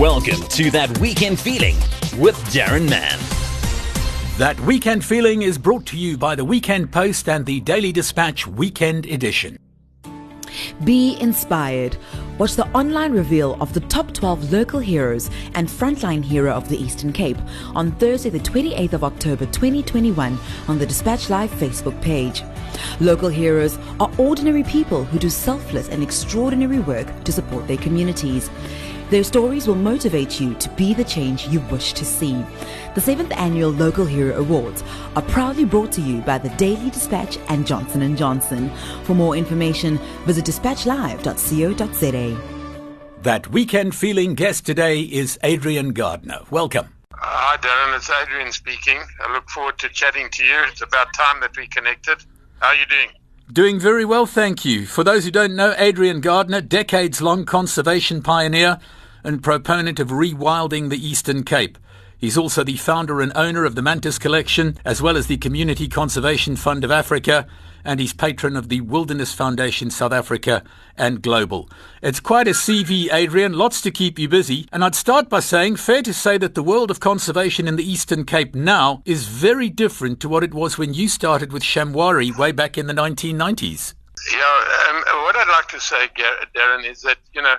Welcome to That Weekend Feeling with Darren Mann. That weekend feeling is brought to you by the Weekend Post and the Daily Dispatch Weekend Edition. Be inspired. Watch the online reveal of the top 12 local heroes and frontline hero of the Eastern Cape on Thursday, the 28th of October 2021 on the Dispatch Live Facebook page. Local heroes are ordinary people who do selfless and extraordinary work to support their communities. Their stories will motivate you to be the change you wish to see. The 7th annual Local Hero Awards are proudly brought to you by the Daily Dispatch and Johnson & Johnson. For more information, visit dispatchlive.co.za. That weekend feeling guest today is Adrian Gardiner. Welcome. Hi, Darren. It's Adrian speaking. I look forward to chatting to you. It's about time that we connected. How are you doing? Doing very well, thank you. For those who don't know, Adrian Gardiner, decades long conservation pioneer, and proponent of rewilding the Eastern Cape. He's also the founder and owner of the Mantis Collection, as well as the Community Conservation Fund of Africa, and he's patron of the Wilderness Foundation South Africa and Global. It's quite a CV, Adrian, lots to keep you busy. And I'd start by saying, fair to say that the world of conservation in the Eastern Cape now is very different to what it was when you started with Shamwari way back in the 1990s. Yeah, um, what I'd like to say, Darren, is that, you know,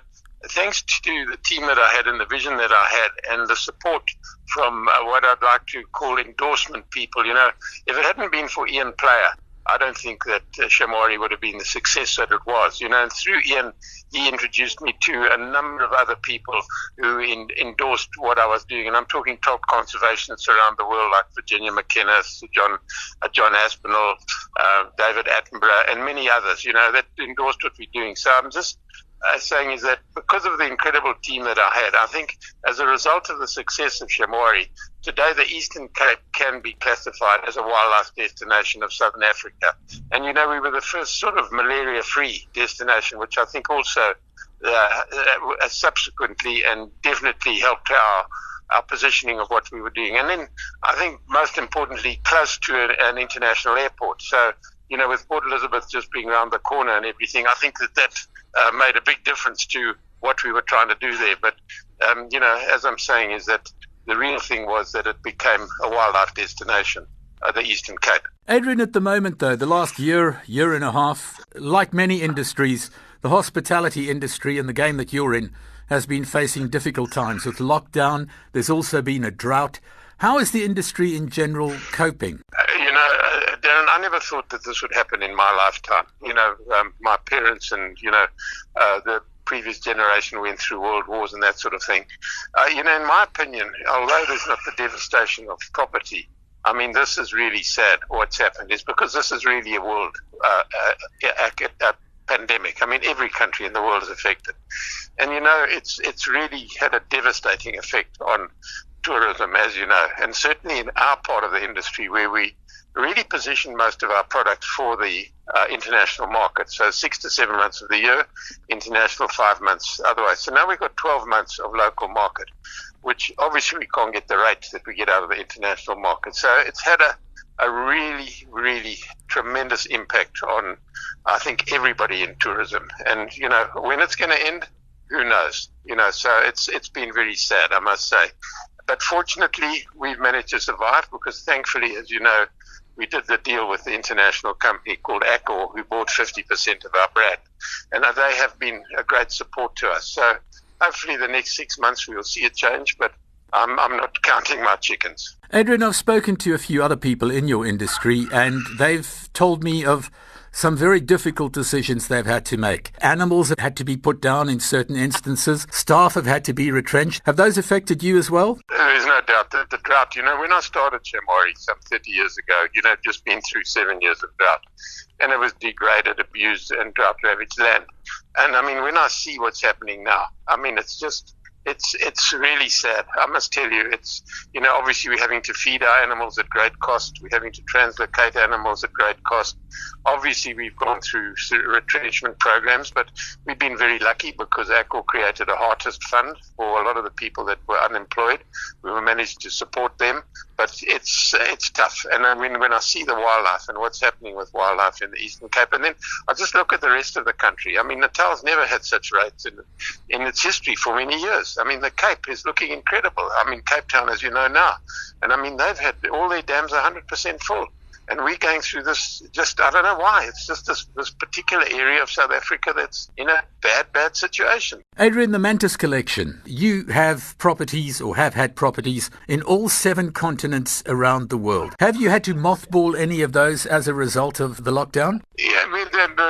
thanks to the team that I had and the vision that I had and the support from uh, what I'd like to call endorsement people, you know, if it hadn't been for Ian Player, I don't think that uh, Shamwari would have been the success that it was. You know, and through Ian, he introduced me to a number of other people who in, endorsed what I was doing. And I'm talking top conservationists around the world like Virginia McKenna, John, uh, John Aspinall, uh, David Attenborough, and many others, you know, that endorsed what we're doing. So I'm just uh, saying is that because of the incredible team that I had, I think as a result of the success of Shamwari, today the Eastern Cape can be classified as a wildlife destination of Southern Africa. And you know, we were the first sort of malaria free destination, which I think also uh, uh, subsequently and definitely helped our our positioning of what we were doing. And then I think most importantly, close to an international airport. So you know, with Port Elizabeth just being around the corner and everything, I think that that uh, made a big difference to what we were trying to do there. But, um, you know, as I'm saying, is that the real thing was that it became a wildlife destination, uh, the Eastern Cape. Adrian, at the moment, though, the last year, year and a half, like many industries, the hospitality industry and the game that you're in has been facing difficult times with lockdown. There's also been a drought. How is the industry in general coping? Uh, you know, Darren, I never thought that this would happen in my lifetime. You know, um, my parents and, you know, uh, the previous generation went through world wars and that sort of thing. Uh, you know, in my opinion, although there's not the devastation of property, I mean, this is really sad. What's happened is because this is really a world uh, uh, pandemic. I mean, every country in the world is affected, and you know, it's it's really had a devastating effect on tourism, as you know, and certainly in our part of the industry where we really position most of our products for the uh, international market. So six to seven months of the year, international five months otherwise. So now we've got 12 months of local market, which obviously we can't get the rates that we get out of the international market. So it's had a, a really, really tremendous impact on, I think, everybody in tourism. And, you know, when it's going to end, who knows? You know, so it's it's been very sad, I must say. But fortunately, we've managed to survive because thankfully, as you know, we did the deal with the international company called Accor, who bought 50% of our brand. And uh, they have been a great support to us. So hopefully the next six months we will see a change, but I'm, I'm not counting my chickens. Adrian, I've spoken to a few other people in your industry, and they've told me of some very difficult decisions they've had to make. Animals have had to be put down in certain instances. Staff have had to be retrenched. Have those affected you as well? There's no doubt that the drought, you know, when I started Shamwari some 30 years ago, you know, just been through seven years of drought. And it was degraded, abused, and drought ravaged land. And I mean, when I see what's happening now, I mean, it's just it's it's really sad. I must tell you, it's you know obviously we're having to feed our animals at great cost. We're having to translocate animals at great cost. Obviously, we've gone through retrenchment programs, but we've been very lucky because Accor created a Heartist Fund for a lot of the people that were unemployed. We were managed to support them, but it's it's tough. And I mean, when I see the wildlife and what's happening with wildlife in the Eastern Cape, and then I just look at the rest of the country. I mean, Natal's never had such rates in in its history for many years I mean, the Cape is looking incredible. I mean, Cape Town, as you know now, and I mean they've had all their dams 100% full and we're going through this just I don't know why. It's just this this particular area of South Africa that's in a bad, bad situation. Adrian, the Mantis collection. You have properties or have had properties in all seven continents around the world. Have you had to mothball any of those as a result of the lockdown? Yeah, I mean,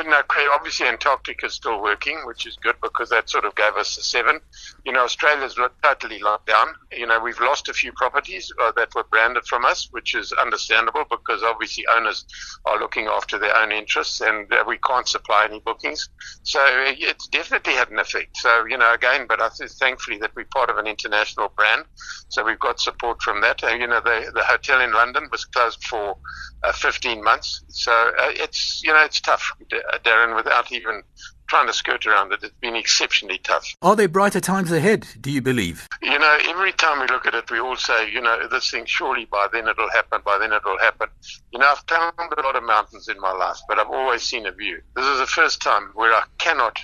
no, obviously Antarctica is still working, which is good because that sort of gave us the seven. You know, Australia's totally locked down. You know, we've lost a few properties uh, that were branded from us, which is understandable because obviously owners are looking after their own interests and uh, we can't supply any bookings. So it's definitely had an effect. So, you know, again, but I think thankfully that we're part of an international brand. So we've got support from that. Uh, you know, the, the hotel in London was closed for uh, 15 months. So uh, it's, you know, it's tough, Darren, without even trying to skirt around it. It's been exceptionally tough. Are there brighter times ahead, do you believe? You know, every time we look at it, we all say, you know, this thing surely by then it'll happen, by then it'll happen. You know, I've climbed a lot of mountains in my life, but I've always seen a view. This is the first time where I cannot,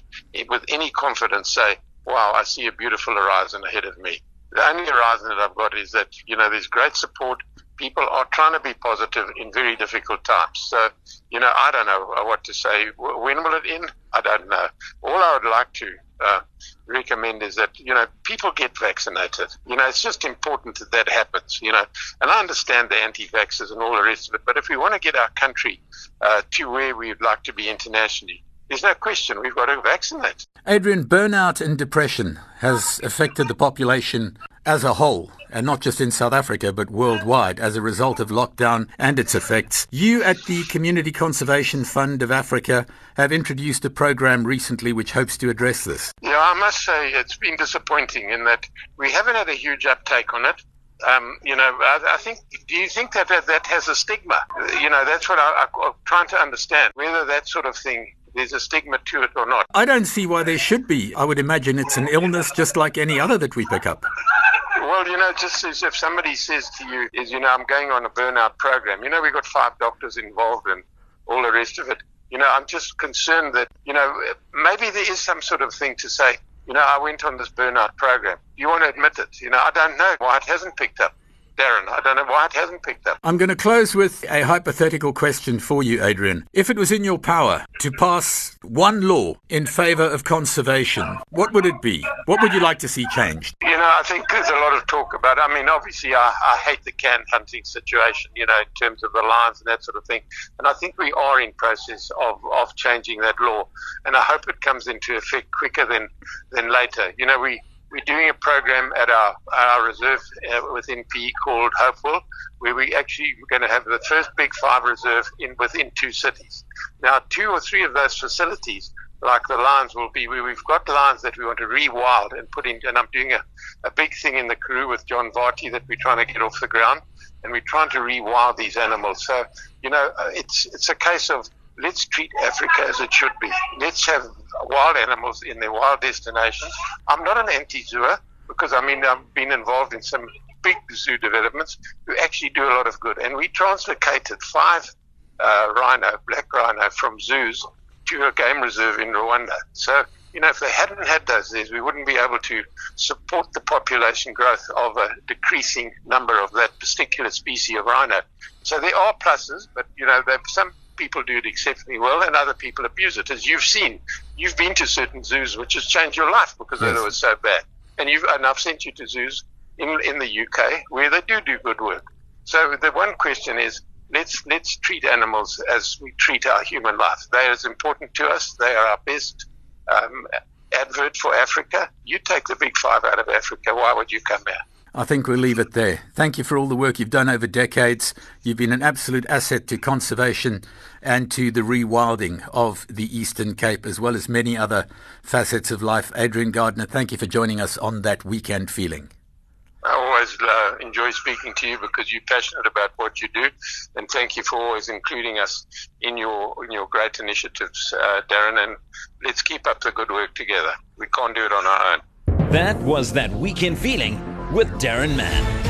with any confidence, say, wow, I see a beautiful horizon ahead of me. The only horizon that I've got is that, you know, there's great support people are trying to be positive in very difficult times. So, you know, I don't know what to say. When will it end? I don't know. All I would like to uh, recommend is that, you know, people get vaccinated. You know, it's just important that that happens, you know. And I understand the anti vaxxers and all the rest of it, but if we want to get our country uh, to where we'd like to be internationally, there's no question we've got to vaccinate. Adrian, burnout and depression has affected the population as a whole, and not just in South Africa, but worldwide as a result of lockdown and its effects. You at the Community Conservation Fund of Africa have introduced a program recently which hopes to address this. Yeah, I must say it's been disappointing in that we haven't had a huge uptake on it. Um, you know, I, I, think, do you think that, that has a stigma? You know, that's what I, I'm trying to understand, whether that sort of thing there's a stigma to it or not. I don't see why there should be. I would imagine it's an illness just like any other that we pick up. Well, you know, just as if somebody says to you, is, you know, I'm going on a burnout program. You know, we've got five doctors involved and all the rest of it. You know, I'm just concerned that, you know, maybe there is some sort of thing to say, you know, I went on this burnout program. You want to admit it? You know, I don't know why it hasn't picked up. Darren. I don't know why it hasn't picked up. I'm going to close with a hypothetical question for you, Adrian. If it was in your power to pass one law in favour of conservation, what would it be? What would you like to see changed? You know, I think there's a lot of talk about. I mean, obviously, I, I hate the canned hunting situation. You know, in terms of the lions and that sort of thing. And I think we are in process of of changing that law, and I hope it comes into effect quicker than than later. You know, we we're doing a program at our our reserve uh, within PE called Hopeful, where we actually we're going to have the first big five reserve in within two cities. Now, two or three of those facilities, like the lions, will be where we've got lions that we want to rewild and put in. And I'm doing a, a big thing in the Karoo with John Varty that we're trying to get off the ground, and we're trying to rewild these animals. So, you know, uh, it's it's a case of let's treat Africa as it should be. Let's have wild animals in their wild destinations. I'm not an anti-zooer because I mean I've been involved in some big zoo developments who actually do a lot of good, and we translocated five uh, rhino, black rhino, from zoos to a game reserve in Rwanda. So you know, if they hadn't had those there, we wouldn't be able to support the population growth of a decreasing number of that particular species of rhino. So there are pluses, but you know, some people do it exceptionally well and other people abuse it. As you've seen, you've been to certain zoos which has changed your life because yes. it was so bad. And you've and I've sent you to zoos in in the UK where they do do good work. So the one question is let's let's treat animals as we treat our human life. They are as important to us. They are our best um, advert for Africa. You take the big five out of Africa. Why would you come here? I think we'll leave it there. Thank you for all the work you've done over decades. You've been an absolute asset to conservation and to the rewilding of the Eastern Cape, as well as many other facets of life. Adrian Gardiner, thank you for joining us on that weekend feeling. I always uh, enjoy speaking to you because you're passionate about what you do, and thank you for always including us in your in your great initiatives, uh, Darren. And let's keep up the good work together. We can't do it on our own. That was that weekend feeling with Darren Mann.